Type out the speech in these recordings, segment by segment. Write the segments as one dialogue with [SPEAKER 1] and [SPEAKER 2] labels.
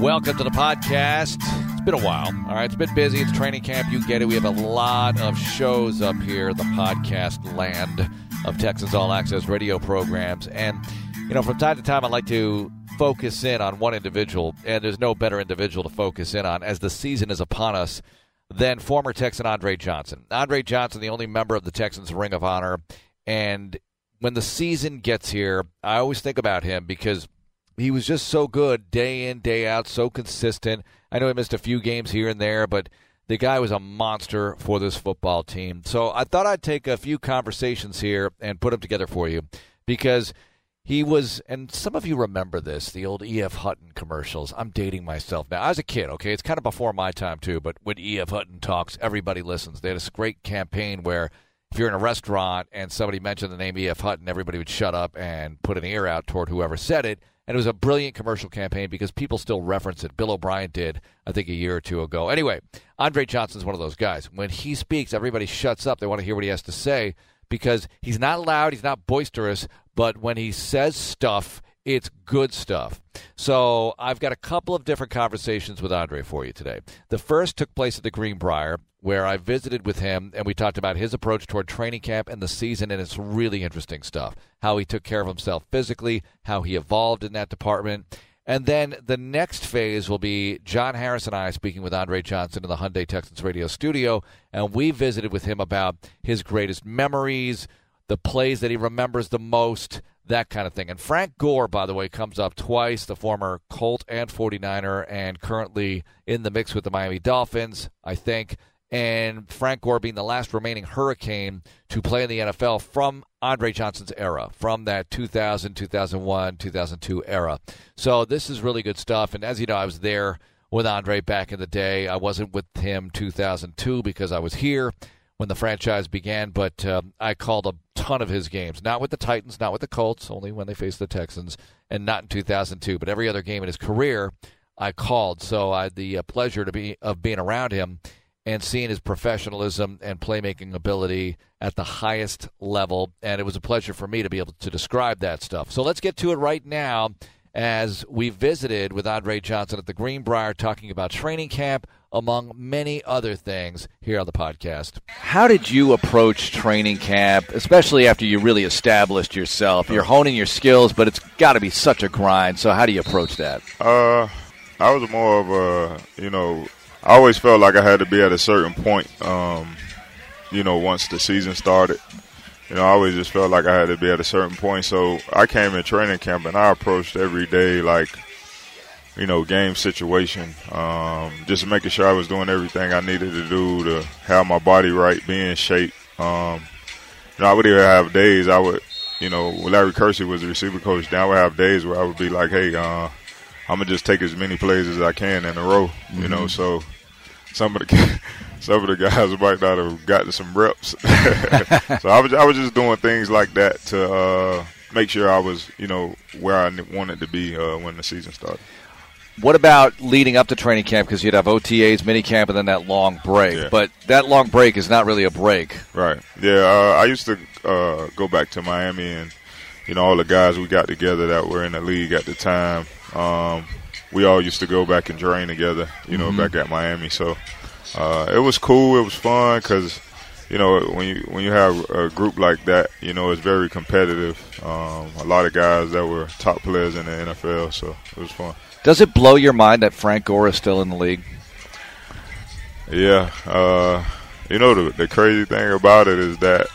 [SPEAKER 1] Welcome to the podcast. It's been a while. All right, it's been busy. It's training camp. You get it. We have a lot of shows up here, the podcast land of Texas All Access radio programs. And, you know, from time to time, I like to focus in on one individual, and there's no better individual to focus in on as the season is upon us than former Texan Andre Johnson. Andre Johnson, the only member of the Texans Ring of Honor. And when the season gets here, I always think about him because he was just so good day in, day out, so consistent. I know he missed a few games here and there, but the guy was a monster for this football team. So I thought I'd take a few conversations here and put them together for you because he was, and some of you remember this, the old E.F. Hutton commercials. I'm dating myself now. I was a kid, okay? It's kind of before my time, too, but when E.F. Hutton talks, everybody listens. They had this great campaign where if you're in a restaurant and somebody mentioned the name E.F. Hutton, everybody would shut up and put an ear out toward whoever said it and it was a brilliant commercial campaign because people still reference it. Bill O'Brien did, I think, a year or two ago. Anyway, Andre Johnson's one of those guys. When he speaks, everybody shuts up. They want to hear what he has to say because he's not loud, he's not boisterous, but when he says stuff, it's good stuff. So I've got a couple of different conversations with Andre for you today. The first took place at the Greenbrier, where I visited with him and we talked about his approach toward training camp and the season, and it's really interesting stuff. How he took care of himself physically, how he evolved in that department. And then the next phase will be John Harris and I speaking with Andre Johnson in the Hyundai Texans radio studio, and we visited with him about his greatest memories, the plays that he remembers the most, that kind of thing. And Frank Gore, by the way, comes up twice, the former Colt and 49er, and currently in the mix with the Miami Dolphins, I think and Frank Gore being the last remaining Hurricane to play in the NFL from Andre Johnson's era, from that 2000, 2001, 2002 era. So this is really good stuff. And as you know, I was there with Andre back in the day. I wasn't with him 2002 because I was here when the franchise began, but um, I called a ton of his games. Not with the Titans, not with the Colts, only when they faced the Texans, and not in 2002. But every other game in his career, I called. So I had the uh, pleasure to be of being around him and seeing his professionalism and playmaking ability at the highest level. And it was a pleasure for me to be able to describe that stuff. So let's get to it right now as we visited with Andre Johnson at the Greenbrier talking about training camp, among many other things here on the podcast. How did you approach training camp, especially after you really established yourself? You're honing your skills, but it's got to be such a grind. So, how do you approach that?
[SPEAKER 2] Uh, I was more of a, you know, I always felt like I had to be at a certain point, um, you know, once the season started. You know, I always just felt like I had to be at a certain point. So I came in training camp and I approached every day like, you know, game situation, um, just making sure I was doing everything I needed to do to have my body right, be in shape. Um, you know, I would even have days I would, you know, Larry Kirksey was the receiver coach. Then I would have days where I would be like, hey, uh, I'm gonna just take as many plays as I can in a row. Mm-hmm. You know, mm-hmm. so some of the some of the guys might not have gotten some reps. so I was I was just doing things like that to uh, make sure I was you know where I wanted to be uh, when the season started.
[SPEAKER 1] What about leading up to training camp? Because you'd have OTAs, mini camp, and then that long break. Yeah. But that long break is not really a break,
[SPEAKER 2] right? Yeah, uh, I used to uh, go back to Miami, and you know all the guys we got together that were in the league at the time. Um, we all used to go back and train together, you know, mm-hmm. back at Miami. So uh, it was cool. It was fun because you know when you when you have a group like that, you know, it's very competitive. Um, a lot of guys that were top players in the NFL, so it was fun.
[SPEAKER 1] Does it blow your mind that Frank Gore is still in the league?
[SPEAKER 2] Yeah, uh, you know the, the crazy thing about it is that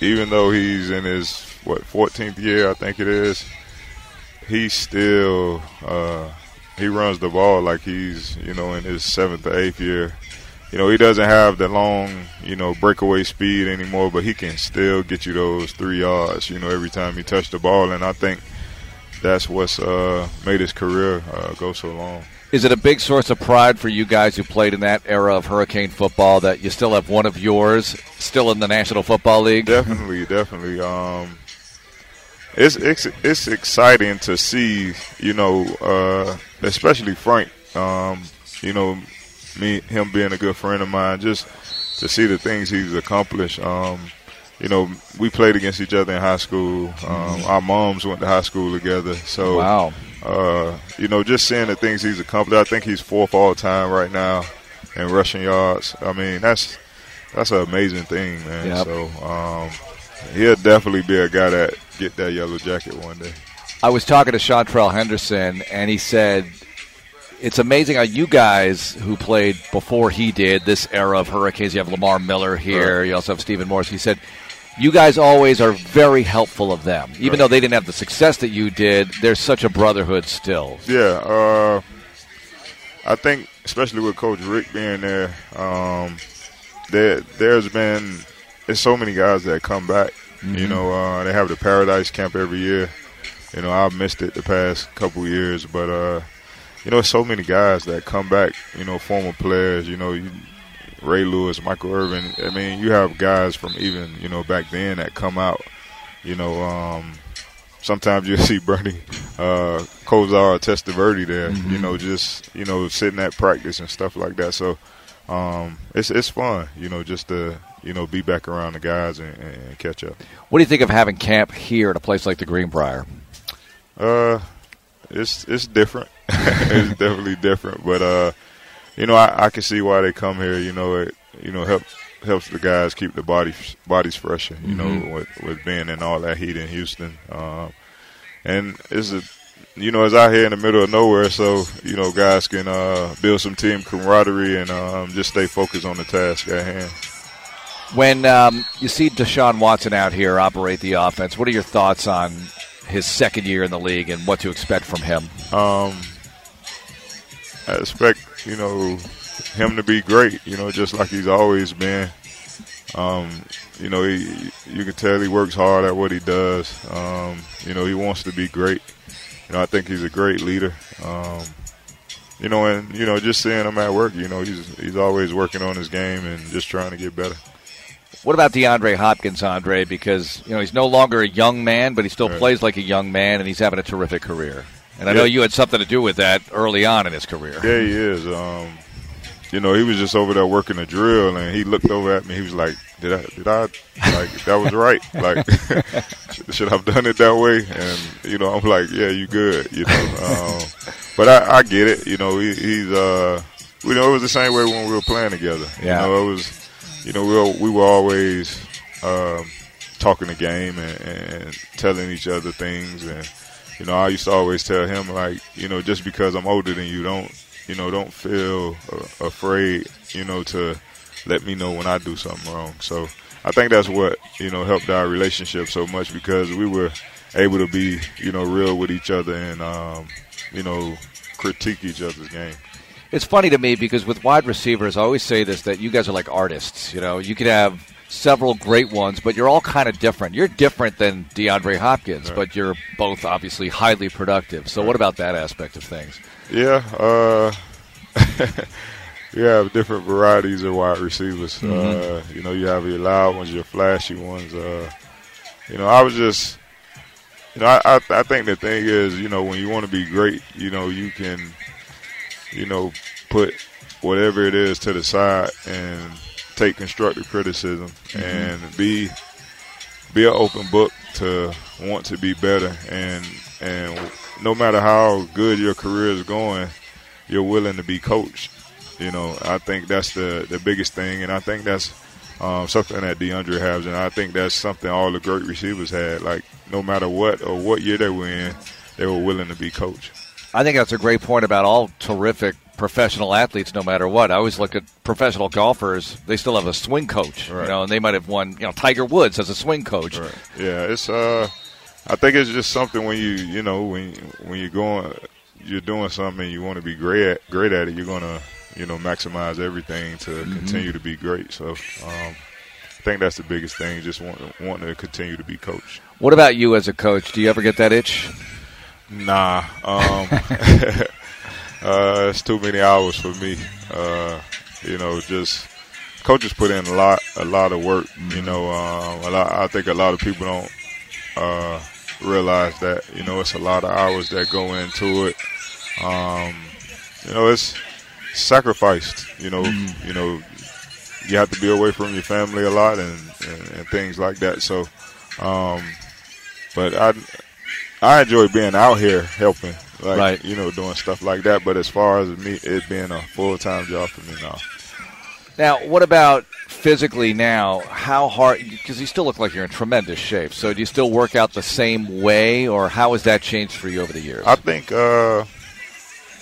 [SPEAKER 2] even though he's in his what 14th year, I think it is he still uh, he runs the ball like he's you know in his seventh or eighth year. You know he doesn't have the long you know breakaway speed anymore, but he can still get you those three yards. You know every time he touch the ball, and I think that's what's uh, made his career uh, go so long.
[SPEAKER 1] Is it a big source of pride for you guys who played in that era of Hurricane football that you still have one of yours still in the National Football League?
[SPEAKER 2] Definitely, definitely. Um, it's it's it's exciting to see, you know, uh, especially Frank. Um, you know, me him being a good friend of mine, just to see the things he's accomplished. Um, you know, we played against each other in high school. Um, mm-hmm. Our moms went to high school together, so
[SPEAKER 1] wow.
[SPEAKER 2] uh, you know, just seeing the things he's accomplished. I think he's fourth all time right now in rushing yards. I mean, that's that's an amazing thing, man. Yep. So um, he'll definitely be a guy that get that yellow jacket one day.
[SPEAKER 1] I was talking to Seantrel Henderson, and he said it's amazing how you guys who played before he did this era of Hurricanes. You have Lamar Miller here. Right. You also have Stephen Morris. He said you guys always are very helpful of them, even right. though they didn't have the success that you did. There's such a brotherhood still.
[SPEAKER 2] Yeah, uh, I think especially with Coach Richt being there, um, there there's been there's so many guys that come back. Mm-hmm. You know, uh, they have the Paradise Camp every year. You know, I've missed it the past couple years, but uh, you know, so many guys that come back. You know, former players. You know, you, Ray Lewis, Michael Irvin. I mean, you have guys from even you know back then that come out. You know, um, sometimes you see Bernie uh, Kosar, Testaverde there. Mm-hmm. You know, just you know sitting at practice and stuff like that. So um, it's it's fun. You know, just to you know be back around the guys and, and catch up.
[SPEAKER 1] What do you think of having camp here at a place like the Greenbrier?
[SPEAKER 2] Uh, it's it's different. it's definitely different, but uh, you know, I, I can see why they come here. You know, it you know help helps the guys keep the bodies bodies fresher. You mm-hmm. know, with with being in all that heat in Houston, um, and it's a you know it's out here in the middle of nowhere, so you know guys can uh, build some team camaraderie and um, just stay focused on the task at hand.
[SPEAKER 1] When um, you see Deshaun Watson out here operate the offense, what are your thoughts on his second year in the league and what to expect from him?
[SPEAKER 2] Um, I expect you know him to be great. You know, just like he's always been. Um, you know, he you can tell he works hard at what he does. Um, you know, he wants to be great. You know, I think he's a great leader. Um, you know, and you know, just seeing him at work, you know, he's he's always working on his game and just trying to get better.
[SPEAKER 1] What about DeAndre Hopkins, Andre? Because you know he's no longer a young man, but he still right. plays like a young man, and he's having a terrific career. And I know you had something to do with that early on in his career.
[SPEAKER 2] Yeah, he is. Um, you know, he was just over there working a drill, and he looked over at me. He was like, "Did I? Did I? Like that was right? Like, should I've done it that way?" And you know, I'm like, "Yeah, you good." You know, um, but I, I get it. You know, he, he's. Uh, you know, it was the same way when we were playing together. Yeah. You know, it was you know, we were, we were always um, talking the game and, and telling each other things. And, you know, I used to always tell him, like, you know, just because I'm older than you, don't, you know, don't feel afraid, you know, to let me know when I do something wrong. So I think that's what, you know, helped our relationship so much because we were able to be, you know, real with each other and, um, you know, critique each other's game
[SPEAKER 1] it's funny to me because with wide receivers, I always say this that you guys are like artists. You know, you could have several great ones, but you're all kind of different. You're different than DeAndre Hopkins, right. but you're both obviously highly productive. So, right. what about that aspect of things?
[SPEAKER 2] Yeah, uh, you have different varieties of wide receivers. Mm-hmm. Uh, you know, you have your loud ones, your flashy ones. Uh, you know, I was just, you know, I, I, I think the thing is, you know, when you want to be great, you know, you can you know, put whatever it is to the side and take constructive criticism mm-hmm. and be be an open book to want to be better and and no matter how good your career is going, you're willing to be coached. You know, I think that's the the biggest thing, and I think that's um, something that DeAndre has, and I think that's something all the great receivers had. Like no matter what or what year they were in, they were willing to be coached.
[SPEAKER 1] I think that's a great point about all terrific professional athletes, no matter what. I always look at professional golfers; they still have a swing coach, right. you know, and they might have won. You know, Tiger Woods as a swing coach.
[SPEAKER 2] Right. Yeah, it's. uh I think it's just something when you, you know, when when you're going, you're doing something, you want to be great at, great at it. You're gonna, you know, maximize everything to mm-hmm. continue to be great. So. um I think that's the biggest thing. Just want wanting to continue to be coached.
[SPEAKER 1] What about you as a coach? Do you ever get that itch?
[SPEAKER 2] Nah. Um, uh, it's too many hours for me. Uh, you know, just coaches put in a lot, a lot of work. You know, um, a lot, I think a lot of people don't uh, realize that. You know, it's a lot of hours that go into it. Um, you know, it's sacrificed. You know, mm-hmm. you know, you have to be away from your family a lot and, and, and things like that. So, um, but I I enjoy being out here helping. like
[SPEAKER 1] Right.
[SPEAKER 2] you know, doing stuff like that. But as far as me, it being a full time job for me now.
[SPEAKER 1] Now, what about physically now? How hard? Because you still look like you're in tremendous shape. So, do you still work out the same way, or how has that changed for you over the years?
[SPEAKER 2] I think, uh,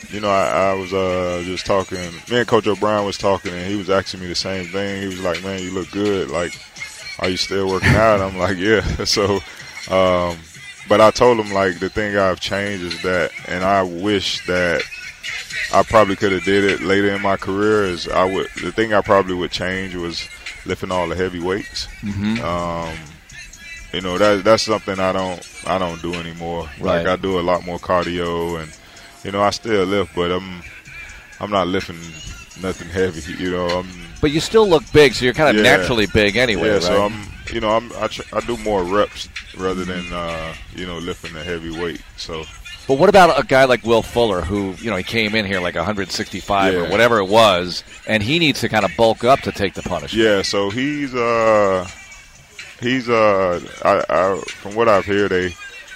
[SPEAKER 2] you know, I, I was uh, just talking. Me and Coach O'Brien was talking, and he was asking me the same thing. He was like, "Man, you look good. Like, are you still working out?" I'm like, "Yeah." So, um, but I told him like the thing I've changed is that, and I wish that I probably could have did it later in my career. Is I would the thing I probably would change was lifting all the heavy weights. Um, you know that that's something I don't I don't do anymore.
[SPEAKER 1] Right.
[SPEAKER 2] Like I do a lot more cardio, and you know I still lift, but I'm I'm not lifting nothing heavy. You know I'm
[SPEAKER 1] but you still look big, so you're kind of
[SPEAKER 2] Yeah.
[SPEAKER 1] naturally big anyway,
[SPEAKER 2] yeah.
[SPEAKER 1] right?
[SPEAKER 2] So I'm you know I'm I, tr- I do more reps rather than uh, you know lifting the heavy weight. So
[SPEAKER 1] But what about a guy like Will Fuller, who you know he came in here like 165 or whatever it was, and he needs to kind of bulk up to take the punishment.
[SPEAKER 2] Yeah, so he's uh he's uh I, I from what I've heard they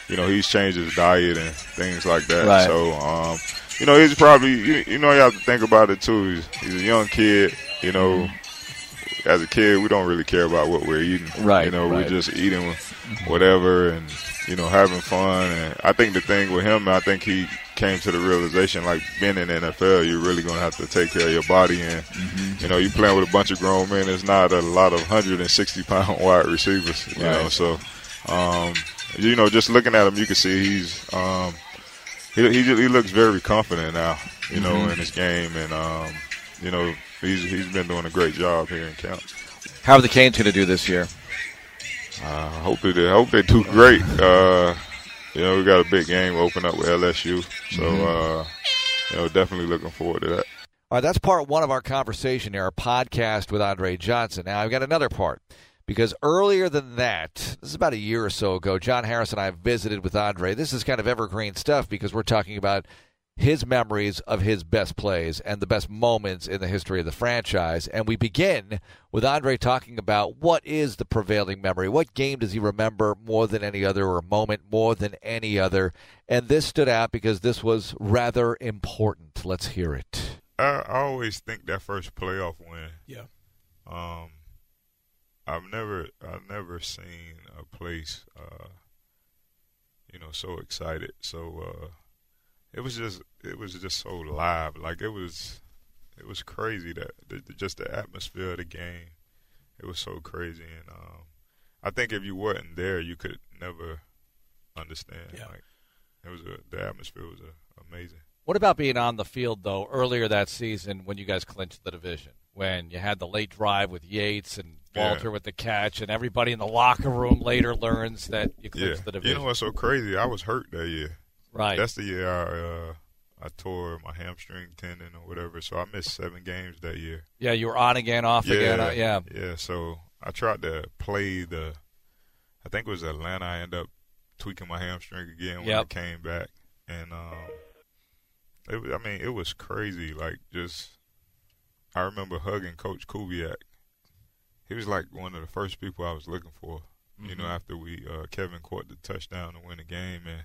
[SPEAKER 2] you know he's changed his diet and things like that.
[SPEAKER 1] Right.
[SPEAKER 2] So um you know he's probably you, you know you have to think about it too. He's, he's a young kid. You know, as a kid we don't really care about what we're eating.
[SPEAKER 1] Right,
[SPEAKER 2] You know
[SPEAKER 1] right.
[SPEAKER 2] we're just eating whatever and you know having fun. And I think the thing with him, I think he came to the realization like being in the NFL, you're really gonna have to take care of your body and
[SPEAKER 1] Mm-hmm.
[SPEAKER 2] you know, you playing with a bunch of grown men. It's not a lot of 160 pound wide receivers. You know, so um, you know, just looking at him, you can see he's um, he he, he looks very confident now. You know,
[SPEAKER 1] Mm-hmm.
[SPEAKER 2] in his game, and um, you know, he's he's been doing a great job here in camp.
[SPEAKER 1] How are the Canes going to do this year?
[SPEAKER 2] I hope they I hope they do great. Uh, you know, we got a big game open up with LSU, so uh, you know, definitely looking forward to that.
[SPEAKER 1] All right, that's part one of our conversation here, our podcast with Andre Johnson. Now, I've got another part because earlier than that, this is about a year or so ago, John Harris and I visited with Andre. This is kind of evergreen stuff because we're talking about his memories of his best plays and the best moments in the history of the franchise. And we begin with Andre talking about what is the prevailing memory. What game does he remember more than any other or moment more than any other? And this stood out because this was rather important. Let's hear it.
[SPEAKER 2] I, I always think that first playoff win.
[SPEAKER 3] Yeah.
[SPEAKER 2] Um, I've never I've never seen a place, uh, you know, so excited. So uh, it was just it was just so live. Like it was it was crazy that the, the- just the atmosphere of the game. It was so crazy, and um, I think if you weren't there, you could never understand.
[SPEAKER 3] Yeah.
[SPEAKER 2] Like it was a, the atmosphere was uh amazing.
[SPEAKER 1] What about being on the field though earlier that season when you guys clinched the division? When you had the late drive with Yates and
[SPEAKER 2] Yeah.
[SPEAKER 1] Walter with the catch, and everybody in the locker room later learns that you
[SPEAKER 2] Yeah,
[SPEAKER 1] clinched the division.
[SPEAKER 2] you know what's so crazy? I was hurt that year.
[SPEAKER 1] Right.
[SPEAKER 2] That's the year I uh, I tore my hamstring tendon or whatever, so I missed seven games that year.
[SPEAKER 1] yeah, you were on again, off again. uh, yeah.
[SPEAKER 2] yeah. So I tried to play the, I think it was Atlanta. I ended up tweaking my hamstring again when I came back, and um, it I mean it was crazy. Like just, I remember hugging Coach Kubiak. He was like one of the first people I was looking for. You
[SPEAKER 1] Mm-hmm.
[SPEAKER 2] know, after we uh, Kevin caught the touchdown to win the game, and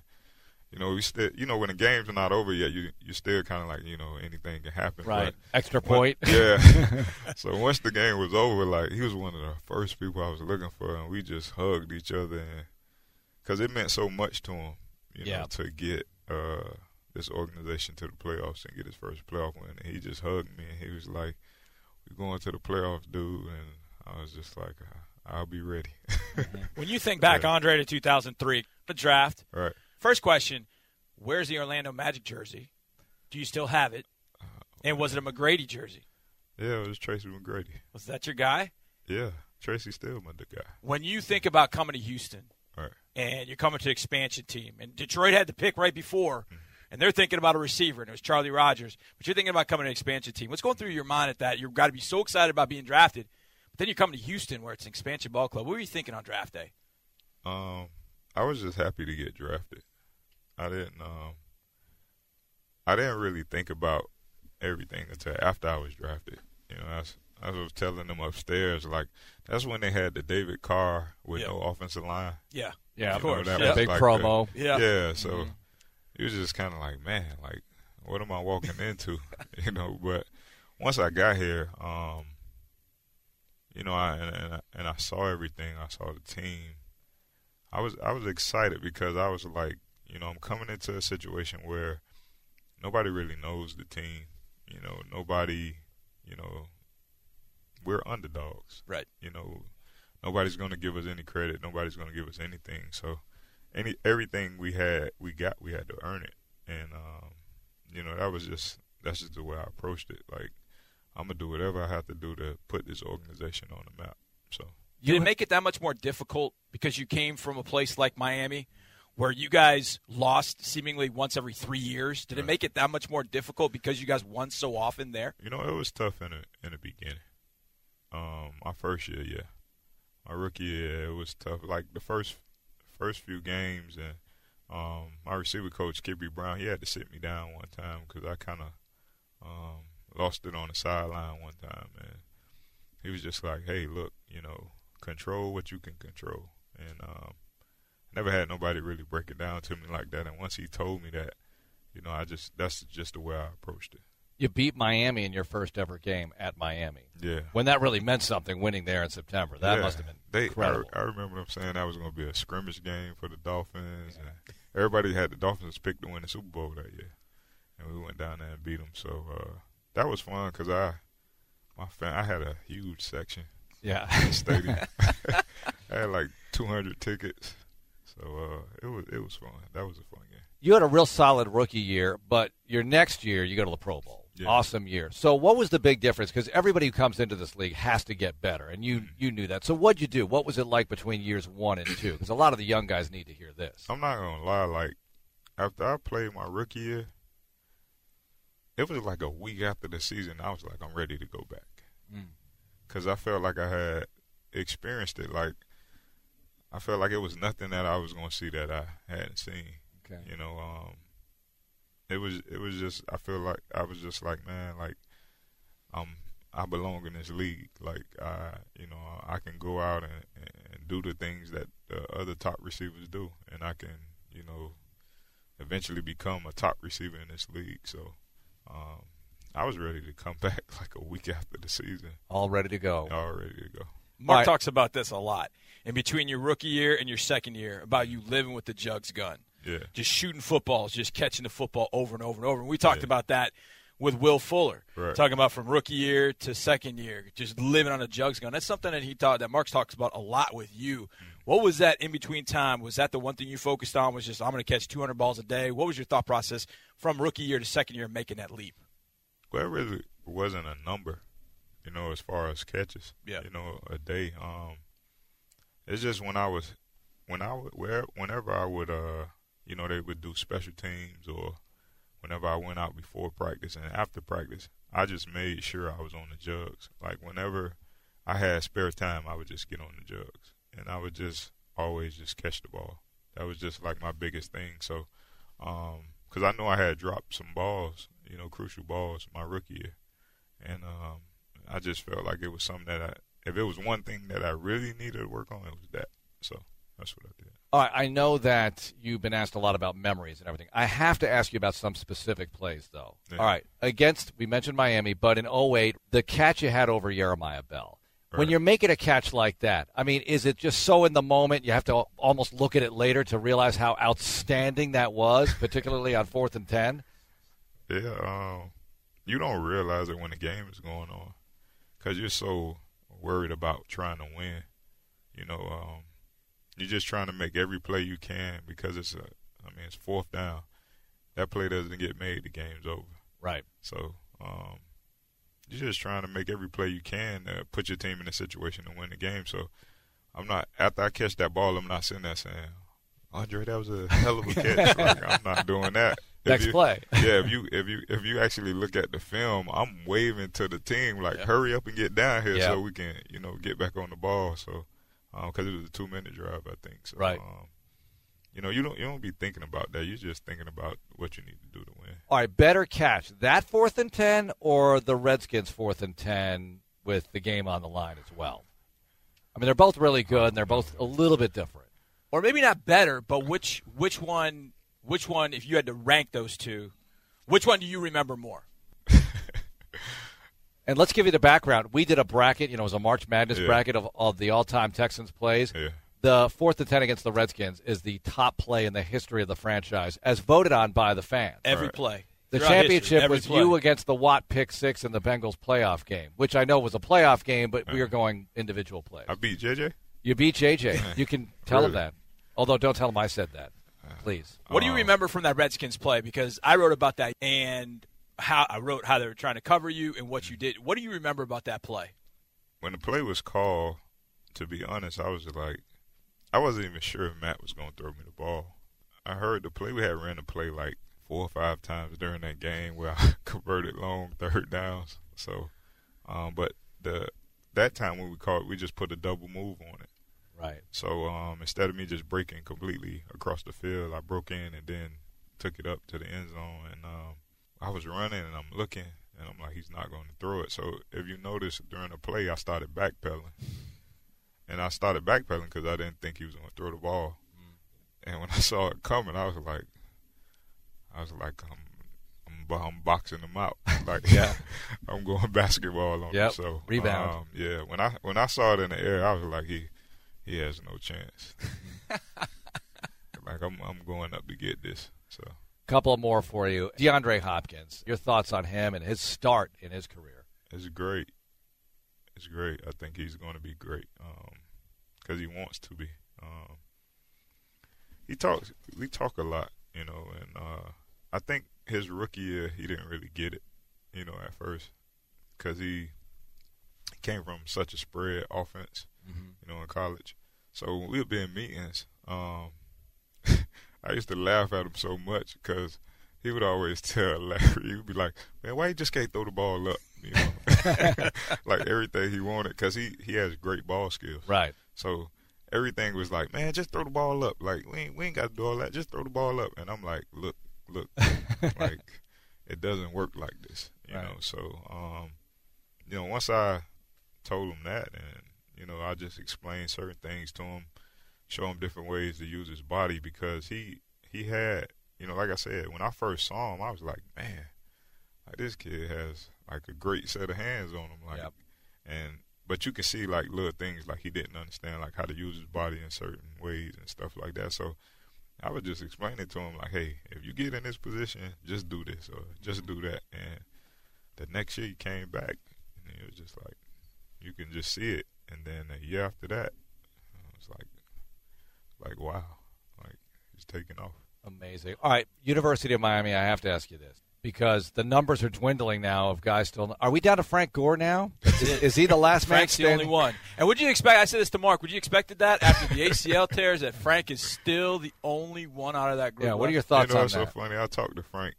[SPEAKER 2] you know we still, you know, when the game's are not over yet, you you still kind of like you know anything can happen.
[SPEAKER 1] Right.
[SPEAKER 2] But
[SPEAKER 1] Extra
[SPEAKER 2] Once-
[SPEAKER 1] point.
[SPEAKER 2] yeah. so once the game was over, like he was one of the first people I was looking for, and we just hugged each other, and because it meant so much to him, you
[SPEAKER 1] Yeah.
[SPEAKER 2] know, to get uh, this organization to the playoffs and get his first playoff win. And he just hugged me, and he was like, "We're going to the playoffs, dude," and I was just like, "I'll be ready."
[SPEAKER 3] When you think back,
[SPEAKER 2] Yeah.
[SPEAKER 3] Andre, to 2003, the draft,
[SPEAKER 2] right.
[SPEAKER 3] First question Where's the Orlando Magic jersey? Do you still have it?
[SPEAKER 2] Uh,
[SPEAKER 3] And was it a McGrady jersey?
[SPEAKER 2] Yeah, it was Tracy McGrady.
[SPEAKER 3] Was that your guy?
[SPEAKER 2] Yeah, Tracy still my guy.
[SPEAKER 3] When you think about coming to Houston
[SPEAKER 2] Right.
[SPEAKER 3] and you're coming to an expansion team, and Detroit had the pick right before,
[SPEAKER 2] Mm-hmm.
[SPEAKER 3] and they're thinking about a receiver, and it was Charlie Rogers, but you're thinking about coming to an expansion team. What's going through your mind at that? You've got to be so excited about being drafted, but then you come to Houston where it's an expansion ball club. What were you thinking on draft day?
[SPEAKER 2] Um, I was just happy to get drafted. I didn't um, I didn't really think about everything until after I was drafted. You know, I was, I was telling them upstairs, like that's when they had the David Carr with
[SPEAKER 3] Yeah.
[SPEAKER 2] no offensive line.
[SPEAKER 3] Yeah.
[SPEAKER 1] Yeah,
[SPEAKER 3] Of course,
[SPEAKER 2] that
[SPEAKER 3] yeah.
[SPEAKER 2] was
[SPEAKER 1] Big
[SPEAKER 2] like
[SPEAKER 1] promo.
[SPEAKER 2] the-
[SPEAKER 3] Yeah.
[SPEAKER 2] yeah. So, he was just kind of like, man, like, what am I walking into? you know, but once I got here, um, you know, I and, and I, and I saw everything. I saw the team. I was I was excited because I was like, you know, I'm coming into a situation where nobody really knows the team. You know, nobody, you know, we're underdogs.
[SPEAKER 3] Right.
[SPEAKER 2] You know, nobody's going to give us any credit. Nobody's going to give us anything. So, any everything we had, we got, we had to earn it. And um, you know, that was just that's just the way I approached it. Like, I'm gonna do whatever I have to do to put this organization on the map. So.
[SPEAKER 3] You Did it make it that much more difficult because you came from a place like Miami, where you guys lost seemingly once every three years? Did
[SPEAKER 2] right.
[SPEAKER 3] it make it that much more difficult because you guys won so often there?
[SPEAKER 2] You know, it was tough in the in the beginning. Um, my first year, yeah, my rookie year, it was tough. Like the first first few games, and um, my receiver coach, Kippy Brown, he had to sit me down one time because I kind of um, lost it on the sideline one time, and he was just like, "Hey, look, you know, control what you can control." And um, never had nobody really break it down to me like that. And once he told me that, you know, I just that's just the way I approached it.
[SPEAKER 1] You beat Miami in your first ever game at Miami.
[SPEAKER 2] Yeah.
[SPEAKER 1] When that really meant something, winning there in September. That
[SPEAKER 2] yeah.
[SPEAKER 1] must have been
[SPEAKER 2] they,
[SPEAKER 1] incredible.
[SPEAKER 2] I, I remember them saying that was going to be a scrimmage game for the Dolphins, and everybody had the Dolphins picked to win the Super Bowl that year, and we went down there and beat them. So uh, that was fun because I, my fan, I had a huge section.
[SPEAKER 1] Yeah.
[SPEAKER 2] in the stadium. I had like 200 tickets, so uh, it was it was fun. That was a fun game.
[SPEAKER 1] You had a real solid rookie year, but your next year you go to the Pro Bowl.
[SPEAKER 2] Yeah.
[SPEAKER 1] Awesome year. So what was the big difference? Because everybody who comes into this league has to get better, and you you knew that. So what'd you do? What was it like between years one and two? Because a lot of the young guys need to hear this.
[SPEAKER 2] I'm not gonna lie. Like after I played my rookie year, it was like a week after the season. I was like, I'm ready to go back
[SPEAKER 1] Mm.
[SPEAKER 2] because I felt like I had experienced it. Like I felt like it was nothing that I was gonna see that I hadn't seen.
[SPEAKER 1] Okay.
[SPEAKER 2] You know, um, it was it was just I feel like I was just like man, like um I belong in this league. Like I you know I can go out and, and do the things that the other top receivers do, and I can you know eventually become a top receiver in this league. So um, I was ready to come back like a week after the season,
[SPEAKER 1] All ready to go.
[SPEAKER 2] all ready to go.
[SPEAKER 3] Marc
[SPEAKER 1] Right.
[SPEAKER 3] talks about this a lot. In between your rookie year and your second year, about you living with the jugs gun.
[SPEAKER 2] Yeah,
[SPEAKER 3] just shooting footballs, just catching the football over and over and over. And we talked
[SPEAKER 2] Yeah.
[SPEAKER 3] about that with Will Fuller,
[SPEAKER 2] Right.
[SPEAKER 3] talking about from rookie year to second year, just living on a jugs gun. That's something that he taught that Marks talks about a lot with you. Mm-hmm. What was that in between time? Was that the one thing you focused on? Was just I'm going to catch 200 balls a day? What was your thought process from rookie year to second year making that leap?
[SPEAKER 2] well, it really wasn't a number, you know, as far as catches.
[SPEAKER 3] Yeah.
[SPEAKER 2] you know, a day. Um, it's just when I was, when I would, where, whenever I would, uh, you know, they would do special teams or whenever I went out before practice and after practice, I just made sure I was on the jugs. Like whenever I had spare time, I would just get on the jugs and I would just always just catch the ball. That was just like my biggest thing. So, um, because I know I had dropped some balls, you know, crucial balls my rookie year, and um, I just felt like it was something that I, if it was one thing that I really needed to work on, it was that. So that's what I did.
[SPEAKER 1] All right, I know that you've been asked a lot about memories and everything. I have to ask you about some specific plays, though.
[SPEAKER 2] Yeah.
[SPEAKER 1] All right, against, we mentioned Miami, but in 08, the catch you had over Jeremiah Bell. When you're making a catch like that, I mean, is it just so in the moment you have to almost look at it later to realize how outstanding that was, particularly on fourth and 10?
[SPEAKER 2] Yeah, um, you don't realize it when the game is going on because you're so worried about trying to win. You know, um, you're just trying to make every play you can because it's a, I mean, it's fourth down. That play doesn't get made, the game's over.
[SPEAKER 1] Right.
[SPEAKER 2] So um, you're just trying to make every play you can to put your team in a situation to win the game. So I'm not after I catch that ball, I'm not sitting there saying, Andre, that was a hell of a catch. like, I'm not doing that. If
[SPEAKER 1] Next
[SPEAKER 2] you-
[SPEAKER 1] play.
[SPEAKER 2] yeah, if you if you if you actually look at the film, I'm waving to the team like,
[SPEAKER 3] Yeah.
[SPEAKER 2] hurry up and get down here
[SPEAKER 1] Yeah.
[SPEAKER 2] so we can you know get back on the ball. So because it was a two minute drive, I think. So,
[SPEAKER 1] Right.
[SPEAKER 2] Um, you know, you don't you don't be thinking about that. You're just thinking about what you need to do to win.
[SPEAKER 1] All right, better catch that fourth and 10 or the Redskins fourth and 10 with the game on the line as well? I mean, they're both really good and they're both a little bit different.
[SPEAKER 3] Or maybe not better, but which which one which one, if you had to rank those two, which one do you remember more?
[SPEAKER 1] And let's give you the background. We did a bracket, you know, it was a March Madness
[SPEAKER 2] Yeah.
[SPEAKER 1] bracket of, of the all time Texans plays.
[SPEAKER 2] Yeah.
[SPEAKER 1] The fourth and 10 against the Redskins is the top play in the history of the franchise, as voted on by the fans.
[SPEAKER 3] Every
[SPEAKER 2] Right.
[SPEAKER 3] play.
[SPEAKER 1] The
[SPEAKER 3] Throughout history,
[SPEAKER 1] championship was
[SPEAKER 3] play.
[SPEAKER 1] you against the Watt pick six in the Bengals playoff game, which I know was a playoff game, but we are going individual plays.
[SPEAKER 2] I beat JJ.
[SPEAKER 1] You beat JJ. You can tell him that. Although, don't tell him I said that, please.
[SPEAKER 3] What do you remember from that Redskins play? Because I wrote about that and how I wrote how they were trying to cover you and what you did. What do you remember about that play?
[SPEAKER 2] When the play was called, to be honest, I was like, I wasn't even sure if Matt was going to throw me the ball. I heard the play. We had ran the play like four or five times during that game where I converted long third downs. So, um, but the that time when we called, we just put a double move on it.
[SPEAKER 1] Right.
[SPEAKER 2] So um, instead of me just breaking completely across the field, I broke in and then took it up to the end zone. And um, I was running and I'm looking and I'm like, he's not going to throw it. So if you notice during the play, I started backpedaling. And I started backpedaling because I didn't think he was going to throw the ball. And when I saw it coming, I was like, I was like, I'm, I'm, I'm boxing him out. like,
[SPEAKER 1] Yeah.
[SPEAKER 2] I'm going basketball on
[SPEAKER 1] Yep.
[SPEAKER 2] him. So
[SPEAKER 1] Rebound.
[SPEAKER 2] um, yeah, when I when I saw it in the air, I was like, he he has no chance. like I'm I'm going up to get this. So
[SPEAKER 1] Couple more for you. DeAndre Hopkins, your thoughts on him and his start in his career?
[SPEAKER 2] it's great. It's great. I think he's going to be great because he wants to be. Um, he talks. We talk a lot, you know, and uh, I think his rookie year he didn't really get it, you know, at first because he came from such a spread offense, you know, in college. So we'd be in meetings. Um, I used to laugh at him so much because he would always tell Larry, he would be like, "Man, why you just can't throw the ball up?" You know, like everything he wanted because he he has great ball skills.
[SPEAKER 1] Right.
[SPEAKER 2] So everything was like, "Man, just throw the ball up. Like we ain't we ain't got to do all that. Just throw the ball up." And I'm like, "Look, look, like it doesn't work like this." You
[SPEAKER 1] Right.
[SPEAKER 2] know. So um, you know, once I told him that, and you know, I just explained certain things to him, show him different ways to use his body because he he had, you know, like I said, when I first saw him, I was like, man, like this kid has like a great set of hands on him, like,
[SPEAKER 1] Yep.
[SPEAKER 2] and but you can see like little things like he didn't understand like how to use his body in certain ways and stuff like that. So I would just explain it to him like, hey, if you get in this position, just do this or just do that. And the next year he came back, and it was just like you can just see it. And then a year after that, it was like, like wow, like he's taking off.
[SPEAKER 1] Amazing. All right, University of Miami. I have to ask you this because the numbers are dwindling now of guys still. Are we down to Frank Gore now? Is, is he the last man
[SPEAKER 3] Frank's the only one. And would you expect? I said this to Marc. Would you expected that after the ACL tears that Frank is still the only one out of that group?
[SPEAKER 1] Yeah. What are your thoughts
[SPEAKER 2] you know,
[SPEAKER 1] on
[SPEAKER 2] it's so funny. I talked to Frank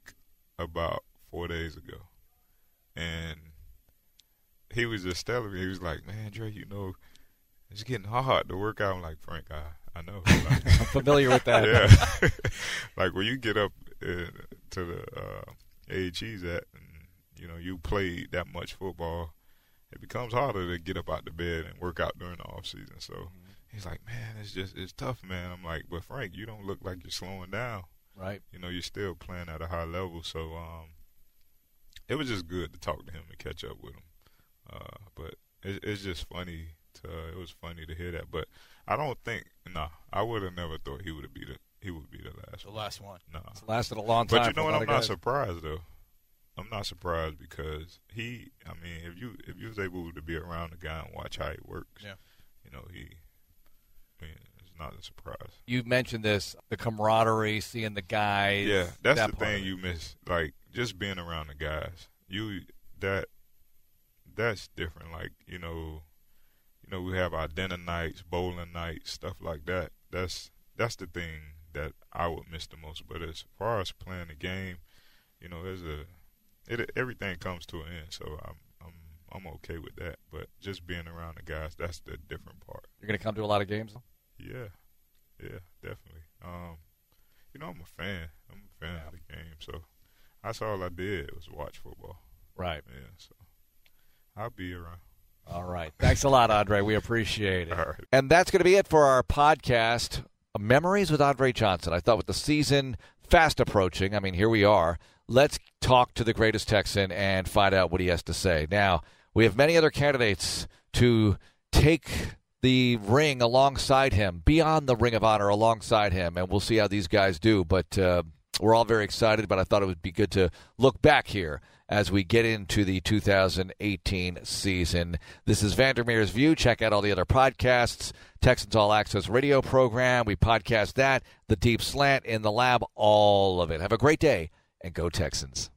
[SPEAKER 2] about four days ago, and he was just telling me, he was like, "Man, Dre, you know, it's getting hard to work out." I'm like, Frank, I, I know. Like,
[SPEAKER 1] I'm familiar with that.
[SPEAKER 2] yeah, like when you get up uh, to the uh, age he's at, and you know, you played that much football, it becomes harder to get up out the bed and work out during the off season. So. He's like, man, it's just it's tough, man. I'm like, but Frank, you don't look like you're slowing down
[SPEAKER 1] Right.
[SPEAKER 2] you know, you're still playing at a high level. So um, it was just good to talk to him and catch up with him. Uh, but it, it's just funny. To, it was funny to hear that. But I don't think. Nah, I would have never thought he would be the he would be the last
[SPEAKER 3] The
[SPEAKER 2] one.
[SPEAKER 3] last one.
[SPEAKER 2] Nah.
[SPEAKER 1] It's lasted a long time.
[SPEAKER 2] But you know what? I'm not
[SPEAKER 1] guys.
[SPEAKER 2] surprised though. I'm not surprised because he. I mean, if you if you was able to be around the guy and watch how he works,
[SPEAKER 3] Yeah.
[SPEAKER 2] you know, he. I mean, it's not a surprise.
[SPEAKER 1] You mentioned this, the camaraderie, seeing the guys.
[SPEAKER 2] Yeah, that's
[SPEAKER 1] that
[SPEAKER 2] the thing you miss. Like just being around the guys. You that that's different. Like you know, you know we have our dinner nights, bowling nights, stuff like that. That's that's the thing that I would miss the most. But as far as playing the game, you know, there's a it everything comes to an end. So I'm I'm I'm okay with that. But just being around the guys, that's the different part.
[SPEAKER 1] You're going to come to a lot of games.
[SPEAKER 2] Yeah, yeah, definitely. Um, you know, I'm a fan. I'm a fan of the game, so that's all I did was watch football.
[SPEAKER 1] Right.
[SPEAKER 2] Yeah, so I'll be around.
[SPEAKER 1] All right. Thanks a lot, Andre. We appreciate it.
[SPEAKER 2] Right.
[SPEAKER 1] And that's going to be it for our podcast. memories with Andre Johnson. I thought with the season fast approaching, I mean, here we are. Let's talk to the greatest Texan and find out what he has to say. Now, we have many other candidates to take the ring alongside him, beyond the Ring of Honor alongside him, and we'll see how these guys do. But uh, we're all very excited, but I thought it would be good to look back here as we get into the 2018 season. This is Vandermeer's View. Check out all the other podcasts. Texans All Access radio program. We podcast that, the deep slant in the lab, all of it. Have a great day and go Texans.